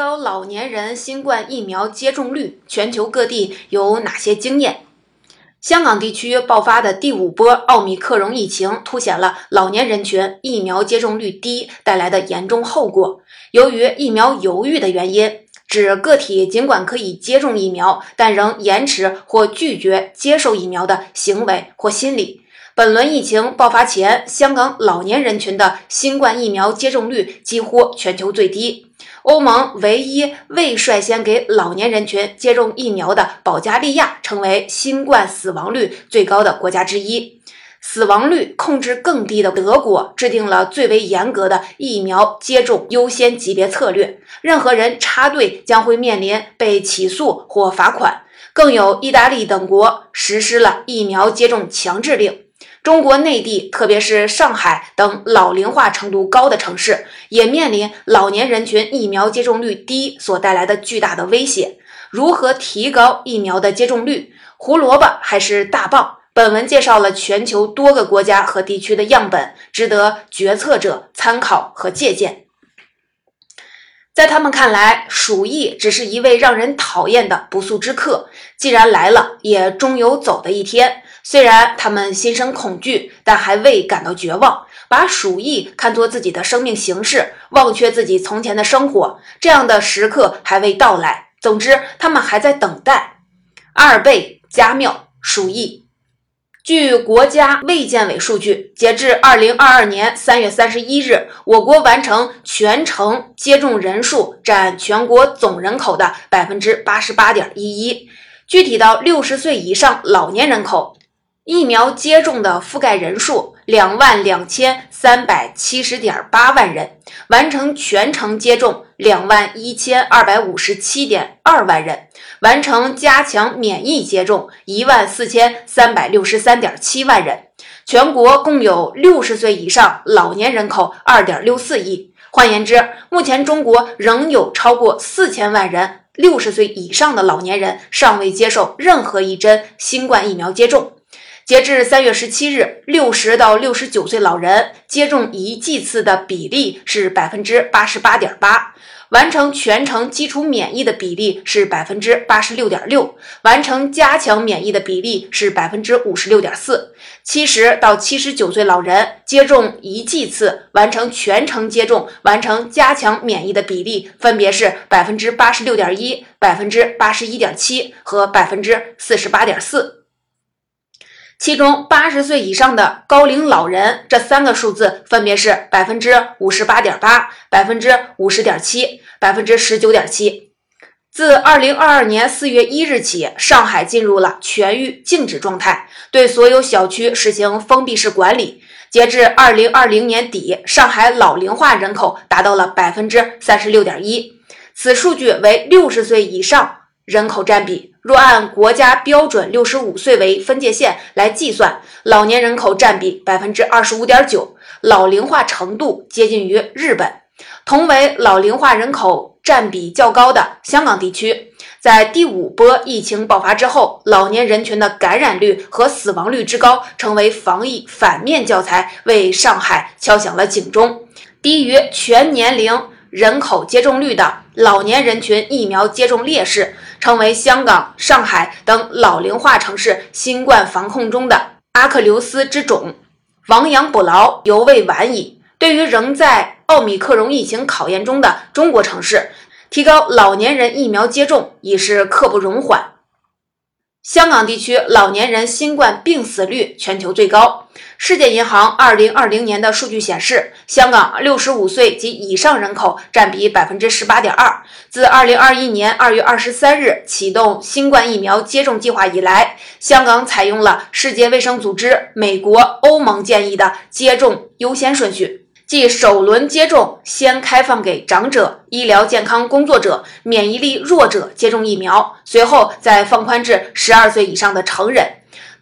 高老年人新冠疫苗接种率，全球各地有哪些经验？香港地区爆发的第五波奥密克戎疫情，凸显了老年人群疫苗接种率低带来的严重后果。由于疫苗犹豫的原因，指个体尽管可以接种疫苗，但仍延迟或拒绝接受疫苗的行为或心理。本轮疫情爆发前，香港老年人群的新冠疫苗接种率几乎全球最低。欧盟唯一未率先给老年人群接种疫苗的保加利亚，成为新冠死亡率最高的国家之一。死亡率控制更低的德国，制定了最为严格的疫苗接种优先级别策略，任何人插队将会面临被起诉或罚款。更有意大利等国实施了疫苗接种强制令。中国内地，特别是上海等老龄化程度高的城市，也面临老年人群疫苗接种率低所带来的巨大的威胁。如何提高疫苗的接种率？胡萝卜还是大棒？本文介绍了全球多个国家和地区的样本，值得决策者参考和借鉴。在他们看来，鼠疫只是一位让人讨厌的不速之客，既然来了，也终有走的一天。虽然他们心生恐惧，但还未感到绝望。把鼠疫看作自己的生命形式，忘却自己从前的生活，这样的时刻还未到来。总之，他们还在等待。阿尔贝加缪，鼠疫。据国家卫健委数据，截至二零二二年三月三十一日，我国完成全程接种人数占全国总人口的百分之八十八点一一。具体到六十岁以上老年人口。疫苗接种的覆盖人数两万两千三百七十点八万人，完成全程接种两万一千二百五十七点二万人，完成加强免疫接种一万四千三百六十三点七万人。全国共有六十岁以上老年人口二点六四亿。换言之，目前中国仍有超过四千万人六十岁以上的老年人尚未接受任何一针新冠疫苗接种。截至三月十七日，六十到六十九岁老人接种一剂次的比例是百分之八十八点八，完成全程基础免疫的比例是百分之八十六点六，完成加强免疫的比例是百分之五十六点四。七十到七十九岁老人接种一剂次，完成全程接种、完成加强免疫的比例分别是百分之八十六点一、百分之八十一点七和百分之四十八点四。其中，八十岁以上的高龄老人这三个数字分别是百分之五十八点八、百分之五十点七、百分之十九点七。自二零二二年四月一日起，上海进入了全域静止状态，对所有小区实行封闭式管理。截至二零二零年底，上海老龄化人口达到了百分之三十六点一，此数据为六十岁以上。人口占比，若按国家标准六十五岁为分界线来计算，老年人口占比百分之二十五点九，老龄化程度接近于日本。同为老龄化人口占比较高的香港地区，在第五波疫情爆发之后，老年人群的感染率和死亡率之高，成为防疫反面教材，为上海敲响了警钟。低于全年龄人口接种率的老年人群疫苗接种劣势。成为香港、上海等老龄化城市新冠防控中的阿克琉斯之种，亡羊补牢犹未晚矣。对于仍在奥密克戎疫情考验中的中国城市，提高老年人疫苗接种已是刻不容缓。香港地区老年人新冠病死率全球最高。世界银行二零二零年的数据显示，香港六十五岁及以上人口占比百分之十八点二。自二零二一年二月二十三日启动新冠疫苗接种计划以来，香港采用了世界卫生组织、美国、欧盟建议的接种优先顺序。即首轮接种先开放给长者、医疗健康工作者、免疫力弱者接种疫苗，随后再放宽至十二岁以上的成人。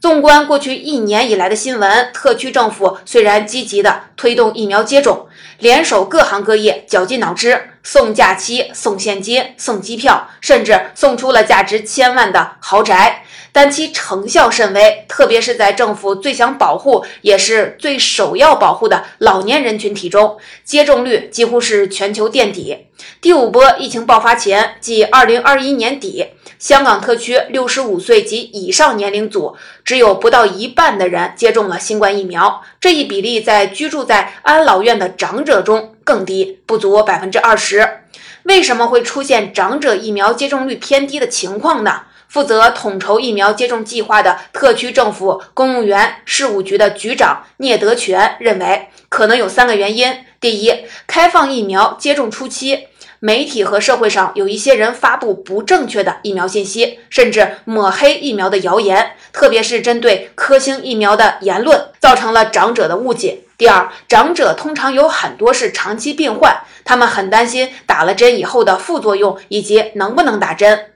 纵观过去一年以来的新闻，特区政府虽然积极的推动疫苗接种，联手各行各业绞尽脑汁送假期、送现金、送机票，甚至送出了价值千万的豪宅。但其成效甚微，特别是在政府最想保护也是最首要保护的老年人群体中，接种率几乎是全球垫底。第五波疫情爆发前，即二零二一年底，香港特区六十五岁及以上年龄组只有不到一半的人接种了新冠疫苗，这一比例在居住在安老院的长者中更低，不足百分之二十。为什么会出现长者疫苗接种率偏低的情况呢？负责统筹疫苗接种计划的特区政府公务员事务局的局长聂德全认为，可能有三个原因：第一，开放疫苗接种初期，媒体和社会上有一些人发布不正确的疫苗信息，甚至抹黑疫苗的谣言，特别是针对科兴疫苗的言论，造成了长者的误解。第二，长者通常有很多是长期病患，他们很担心打了针以后的副作用以及能不能打针。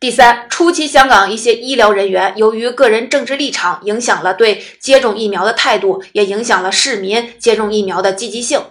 第三，初期香港一些医疗人员由于个人政治立场，影响了对接种疫苗的态度，也影响了市民接种疫苗的积极性。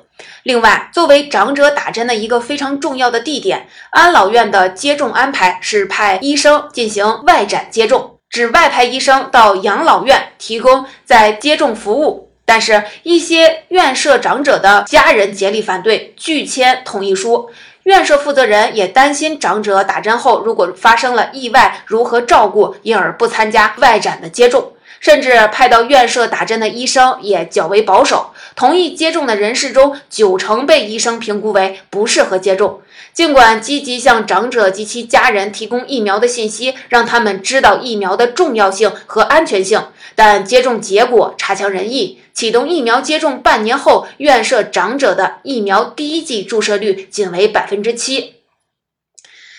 另外，作为长者打针的一个非常重要的地点，安老院的接种安排是派医生进行外展接种，指外派医生到养老院提供在接种服务。但是，一些院舍长者的家人竭力反对，拒签同意书。院舍负责人也担心长者打针后如果发生了意外，如何照顾，因而不参加外展的接种。甚至派到院舍打针的医生也较为保守，同意接种的人士中，九成被医生评估为不适合接种。尽管积极向长者及其家人提供疫苗的信息，让他们知道疫苗的重要性和安全性，但接种结果差强人意。启动疫苗接种半年后，院舍长者的疫苗第一剂注射率仅为百分之七。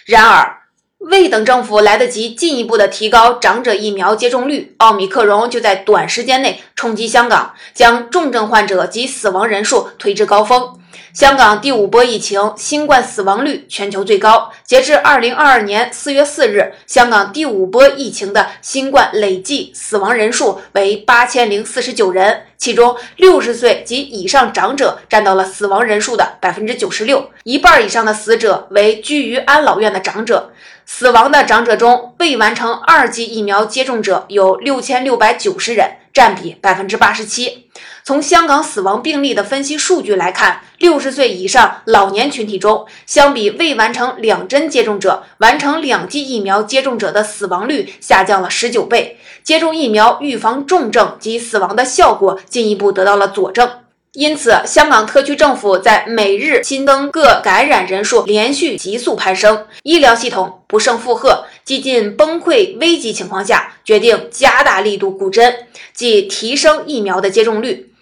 然而，未等政府来得及进一步的提高长者疫苗接种率，奥密克戎就在短时间内冲击香港，将重症患者及死亡人数推至高峰。香港第五波疫情，新冠死亡率全球最高。截至二零二二年四月四日，香港第五波疫情的新冠累计死亡人数为八千零四十九人，其中六十岁及以上长者占到了死亡人数的百分之九十六，一半以上的死者为居于安老院的长者。死亡的长者中，未完成二剂疫苗接种者有六千六百九十人，占比百分之八十七。从香港死亡病例的分析数据来看，六十岁以上老年群体中，相比未完成两针接种者，完成两剂疫苗接种者的死亡率下降了十九倍。接种疫苗预防重症及死亡的效果进一步得到了佐证。因此，香港特区政府在每日新增各感染人数连续急速攀升，医疗系统不胜负荷、几近崩溃危急情况下，决定加大力度固针，即提升疫苗的接种率，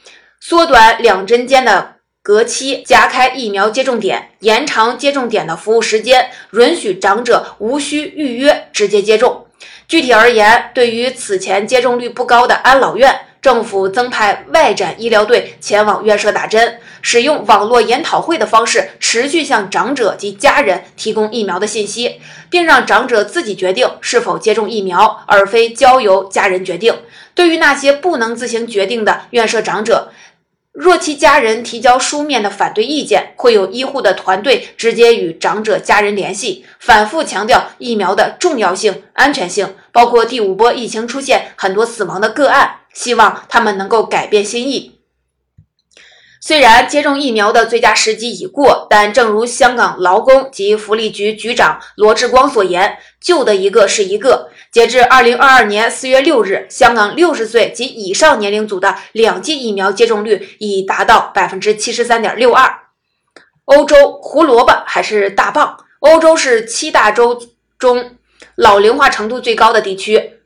缩短两针间的隔期，加开疫苗接种点，延长接种点的服务时间，允许长者无需预约直接接种。具体而言，对于此前接种率不高的安老院，政府增派外展医疗队前往院舍打针，使用网络研讨会的方式，持续向长者及家人提供疫苗的信息，并让长者自己决定是否接种疫苗，而非交由家人决定。对于那些不能自行决定的院舍长者，若其家人提交书面的反对意见，会有医护的团队直接与长者家人联系，反复强调疫苗的重要性、安全性，包括第五波疫情出现很多死亡的个案。希望他们能够改变心意。虽然接种疫苗的最佳时机已过，但正如香港劳工及福利局局长罗志光所言：“救的一个是一个。”截至二零二二年四月六日，香港六十岁及以上年龄组的两剂疫苗接种率已达到百分之七十三点六二。欧洲胡萝卜还是大棒？欧洲是七大洲中老龄化程度最高的地区。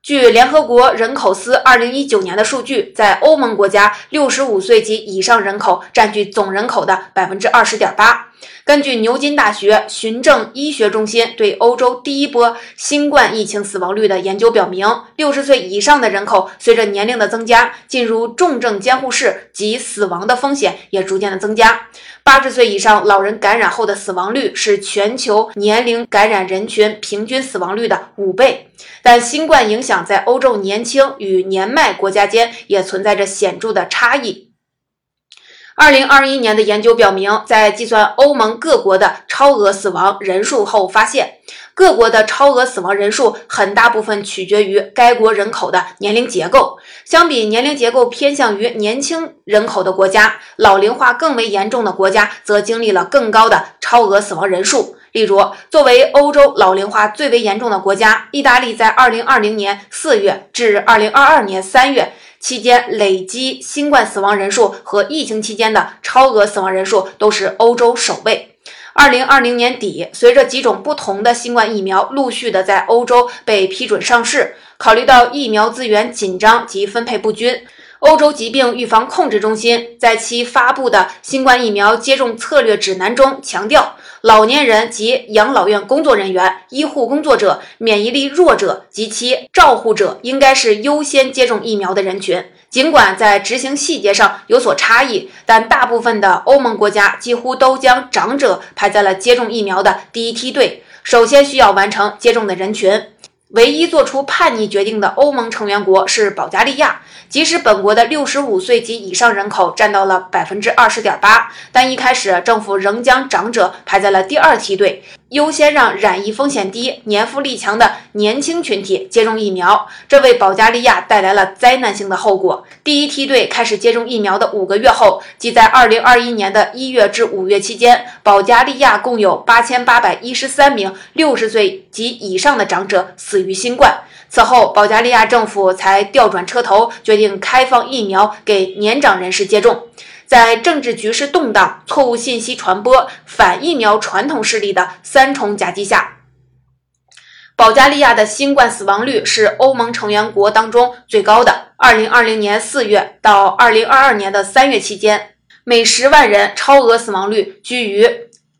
据联合国人口司二零一九年的数据，在欧盟国家，六十五岁及以上人口占据总人口的百分之二十点八。根据牛津大学循证医学中心对欧洲第一波新冠疫情死亡率的研究表明，六十岁以上的人口随着年龄的增加，进入重症监护室及死亡的风险也逐渐的增加。八十岁以上老人感染后的死亡率是全球年龄感染人群平均死亡率的五倍。但新冠影响在欧洲年轻与年迈国家间也存在着显著的差异。二零二一年的研究表明，在计算欧盟各国的超额死亡人数后，发现各国的超额死亡人数很大部分取决于该国人口的年龄结构。相比年龄结构偏向于年轻人口的国家，老龄化更为严重的国家则经历了更高的超额死亡人数。例如，作为欧洲老龄化最为严重的国家，意大利在二零二零年四月至二零二二年三月。期间累积新冠死亡人数和疫情期间的超额死亡人数都是欧洲首位。二零二零年底，随着几种不同的新冠疫苗陆续的在欧洲被批准上市，考虑到疫苗资源紧张及分配不均。欧洲疾病预防控制中心在其发布的新冠疫苗接种策略指南中强调，老年人及养老院工作人员、医护工作者、免疫力弱者及其照护者应该是优先接种疫苗的人群。尽管在执行细节上有所差异，但大部分的欧盟国家几乎都将长者排在了接种疫苗的第一梯队，首先需要完成接种的人群。唯一做出叛逆决定的欧盟成员国是保加利亚。即使本国的六十五岁及以上人口占到了百分之二十点八，但一开始政府仍将长者排在了第二梯队，优先让染疫风险低、年富力强的年轻群体接种疫苗。这为保加利亚带来了灾难性的后果。第一梯队开始接种疫苗的五个月后，即在二零二一年的一月至五月期间，保加利亚共有八千八百一十三名六十岁及以上的长者死于新冠。此后，保加利亚政府才调转车头，决定开放疫苗给年长人士接种。在政治局势动荡、错误信息传播、反疫苗传统势力的三重夹击下，保加利亚的新冠死亡率是欧盟成员国当中最高的。二零二零年四月到二零二二年的三月期间，每十万人超额死亡率居于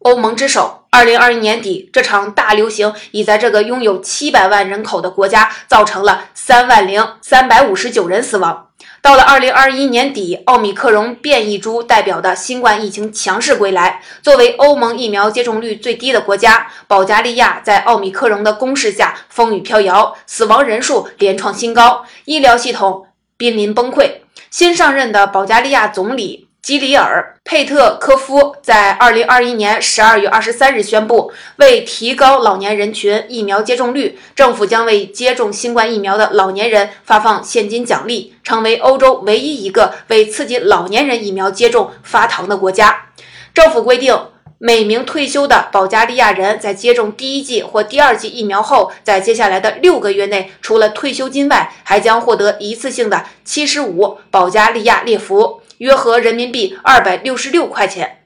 欧盟之首。二零二一年底，这场大流行已在这个拥有七百万人口的国家造成了三万零三百五十九人死亡。到了二零二一年底，奥密克戎变异株代表的新冠疫情强势归来。作为欧盟疫苗接种率最低的国家，保加利亚在奥密克戎的攻势下风雨飘摇，死亡人数连创新高，医疗系统濒临崩溃。新上任的保加利亚总理。基里尔·佩特科夫在二零二一年十二月二十三日宣布，为提高老年人群疫苗接种率，政府将为接种新冠疫苗的老年人发放现金奖励，成为欧洲唯一一个为刺激老年人疫苗接种发糖的国家。政府规定，每名退休的保加利亚人在接种第一剂或第二剂疫苗后，在接下来的六个月内，除了退休金外，还将获得一次性的七十五保加利亚列弗。约合人民币二百六十六块钱。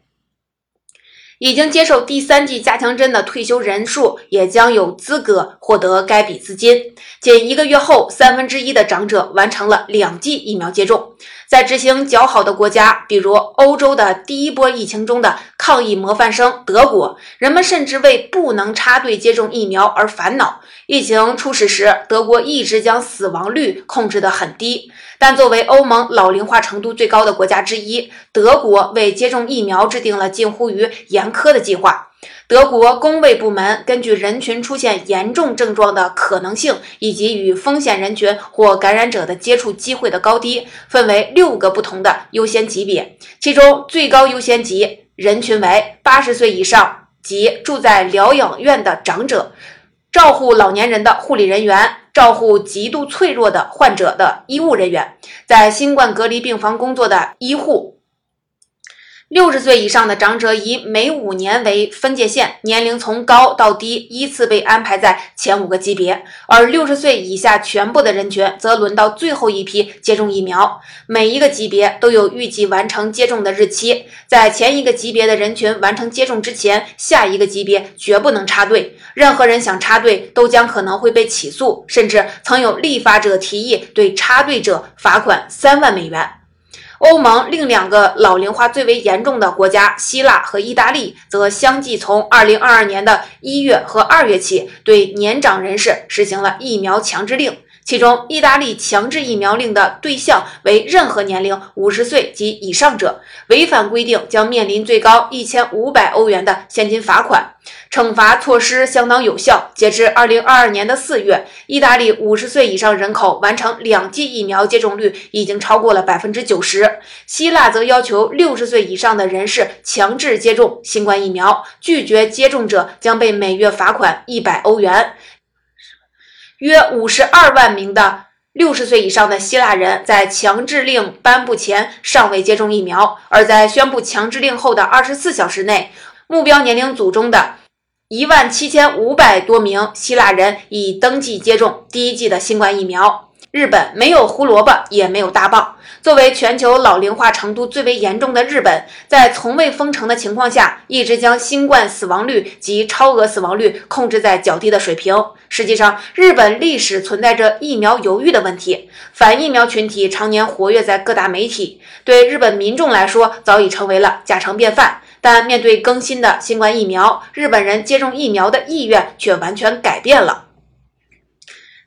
已经接受第三剂加强针的退休人数也将有资格获得该笔资金。仅一个月后，三分之一的长者完成了两剂疫苗接种。在执行较好的国家，比如欧洲的第一波疫情中的抗疫模范生德国，人们甚至为不能插队接种疫苗而烦恼。疫情初始时，德国一直将死亡率控制得很低，但作为欧盟老龄化程度最高的国家之一，德国为接种疫苗制定了近乎于严苛的计划。德国公卫部门根据人群出现严重症状的可能性以及与风险人群或感染者的接触机会的高低，分为六个不同的优先级别。其中最高优先级人群为八十岁以上及住在疗养院的长者、照护老年人的护理人员、照护极度脆弱的患者的医务人员、在新冠隔离病房工作的医护。六十岁以上的长者以每五年为分界线，年龄从高到低依次被安排在前五个级别，而六十岁以下全部的人群则轮到最后一批接种疫苗。每一个级别都有预计完成接种的日期，在前一个级别的人群完成接种之前，下一个级别绝不能插队。任何人想插队都将可能会被起诉，甚至曾有立法者提议对插队者罚款三万美元。欧盟另两个老龄化最为严重的国家希腊和意大利，则相继从2022年的一月和二月起，对年长人士实行了疫苗强制令。其中，意大利强制疫苗令的对象为任何年龄五十岁及以上者，违反规定将面临最高一千五百欧元的现金罚款。惩罚措施相当有效。截至二零二二年的四月，意大利五十岁以上人口完成两剂疫苗接种率已经超过了百分之九十。希腊则要求六十岁以上的人士强制接种新冠疫苗，拒绝接种者将被每月罚款一百欧元。约五十二万名的六十岁以上的希腊人在强制令颁布前尚未接种疫苗，而在宣布强制令后的二十四小时内，目标年龄组中的一万七千五百多名希腊人已登记接种第一剂的新冠疫苗。日本没有胡萝卜，也没有大棒。作为全球老龄化程度最为严重的日本，在从未封城的情况下，一直将新冠死亡率及超额死亡率控制在较低的水平。实际上，日本历史存在着疫苗犹豫的问题，反疫苗群体常年活跃在各大媒体，对日本民众来说早已成为了家常便饭。但面对更新的新冠疫苗，日本人接种疫苗的意愿却完全改变了。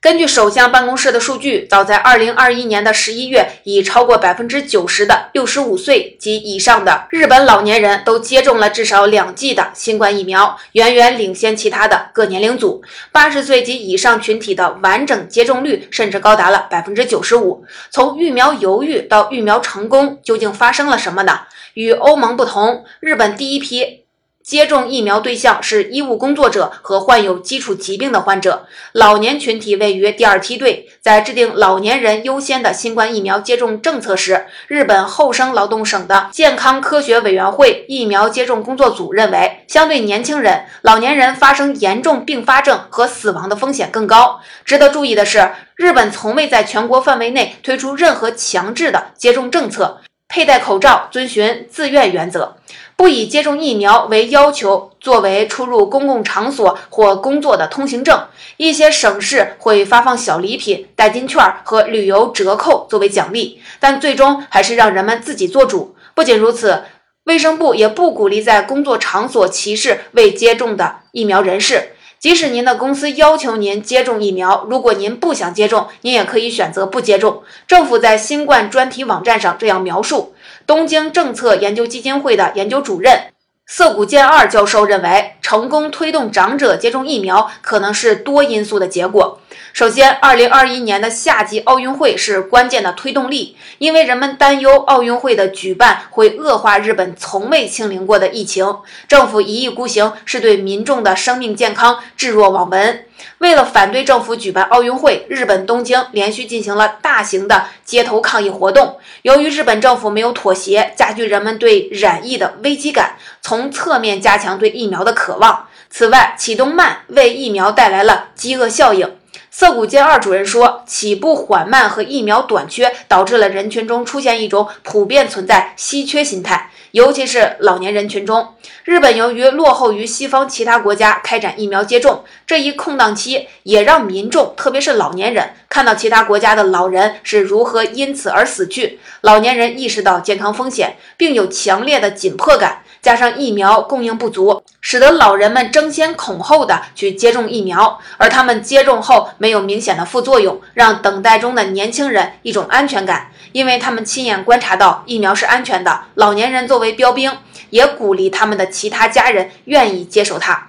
根据首相办公室的数据，早在二零二一年的十一月，已超过百分之九十的六十五岁及以上的日本老年人都接种了至少两剂的新冠疫苗，远远领先其他的各年龄组。八十岁及以上群体的完整接种率甚至高达了百分之九十五。从疫苗犹豫到疫苗成功，究竟发生了什么呢？与欧盟不同，日本第一批。接种疫苗对象是医务工作者和患有基础疾病的患者，老年群体位于第二梯队。在制定老年人优先的新冠疫苗接种政策时，日本厚生劳动省的健康科学委员会疫苗接种工作组认为，相对年轻人，老年人发生严重并发症和死亡的风险更高。值得注意的是，日本从未在全国范围内推出任何强制的接种政策，佩戴口罩遵循自愿原则。不以接种疫苗为要求作为出入公共场所或工作的通行证，一些省市会发放小礼品、代金券和旅游折扣作为奖励，但最终还是让人们自己做主。不仅如此，卫生部也不鼓励在工作场所歧视未接种的疫苗人士。即使您的公司要求您接种疫苗，如果您不想接种，您也可以选择不接种。政府在新冠专题网站上这样描述。东京政策研究基金会的研究主任涩谷健二教授认为，成功推动长者接种疫苗可能是多因素的结果。首先，2021年的夏季奥运会是关键的推动力，因为人们担忧奥运会的举办会恶化日本从未清零过的疫情。政府一意孤行，是对民众的生命健康置若罔闻。为了反对政府举办奥运会，日本东京连续进行了大型的街头抗议活动。由于日本政府没有妥协，加剧人们对染疫的危机感，从侧面加强对疫苗的渴望。此外，启动慢为疫苗带来了饥饿效应。涩谷健二主任说，起步缓慢和疫苗短缺导致了人群中出现一种普遍存在稀缺心态。尤其是老年人群中，日本由于落后于西方其他国家开展疫苗接种，这一空档期也让民众，特别是老年人，看到其他国家的老人是如何因此而死去。老年人意识到健康风险，并有强烈的紧迫感，加上疫苗供应不足，使得老人们争先恐后的去接种疫苗，而他们接种后没有明显的副作用，让等待中的年轻人一种安全感。因为他们亲眼观察到疫苗是安全的，老年人作为标兵，也鼓励他们的其他家人愿意接受它。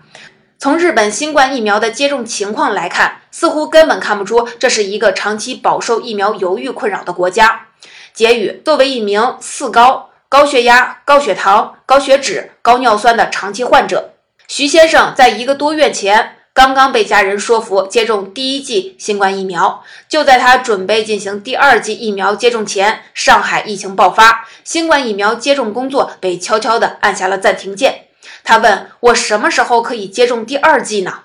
从日本新冠疫苗的接种情况来看，似乎根本看不出这是一个长期饱受疫苗犹豫困扰的国家。结语：作为一名四高（高血压、高血糖、高血脂、高尿酸）的长期患者，徐先生在一个多月前。刚刚被家人说服接种第一剂新冠疫苗，就在他准备进行第二剂疫苗接种前，上海疫情爆发，新冠疫苗接种工作被悄悄地按下了暂停键。他问我什么时候可以接种第二剂呢？